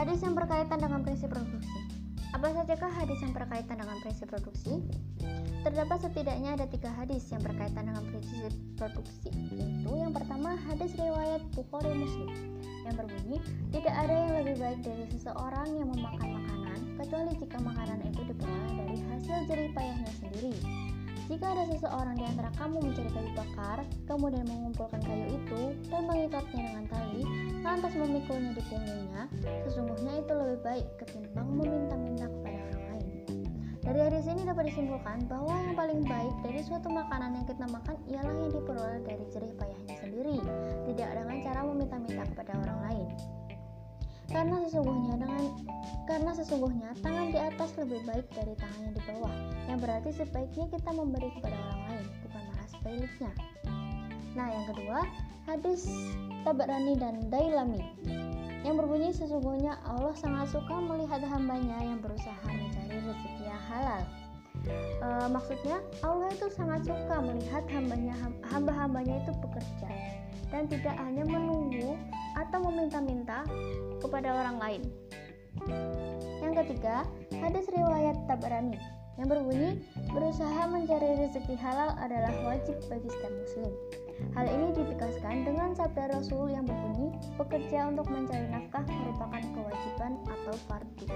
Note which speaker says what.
Speaker 1: Hadis yang berkaitan dengan prinsip produksi. Apa sajakah hadis yang berkaitan dengan prinsip produksi? Terdapat setidaknya ada tiga hadis yang berkaitan dengan prinsip produksi, yaitu yang pertama hadis riwayat Bukhari Muslim yang berbunyi tidak ada yang lebih baik dari seseorang yang memakan makanan kecuali jika makanan itu diperoleh dari hasil jerih payahnya sendiri. Jika ada seseorang di antara kamu mencari kayu bakar, kemudian mengumpulkan kayu itu dan lantas memikulnya di punggungnya, sesungguhnya itu lebih baik ketimbang meminta-minta kepada orang lain. Dari hadis ini dapat disimpulkan bahwa yang paling baik dari suatu makanan yang kita makan ialah yang diperoleh dari jerih payahnya sendiri, tidak dengan cara meminta-minta kepada orang lain. Karena sesungguhnya dengan karena sesungguhnya tangan di atas lebih baik dari tangan yang di bawah, yang berarti sebaiknya kita memberi kepada orang lain, bukan malah sebaliknya. Nah, yang kedua, hadis Tabarani dan Dailami yang berbunyi sesungguhnya Allah sangat suka melihat hambanya yang berusaha mencari rezeki yang halal. E, maksudnya Allah itu sangat suka melihat hambanya hamba-hambanya itu bekerja dan tidak hanya menunggu atau meminta-minta kepada orang lain. Yang ketiga, hadis riwayat Tabarani yang berbunyi berusaha mencari rezeki halal adalah wajib bagi setiap muslim. Hal ini ditegaskan dengan sabda Rasul yang berbunyi bekerja untuk mencari nafkah merupakan kewajiban atau fardu.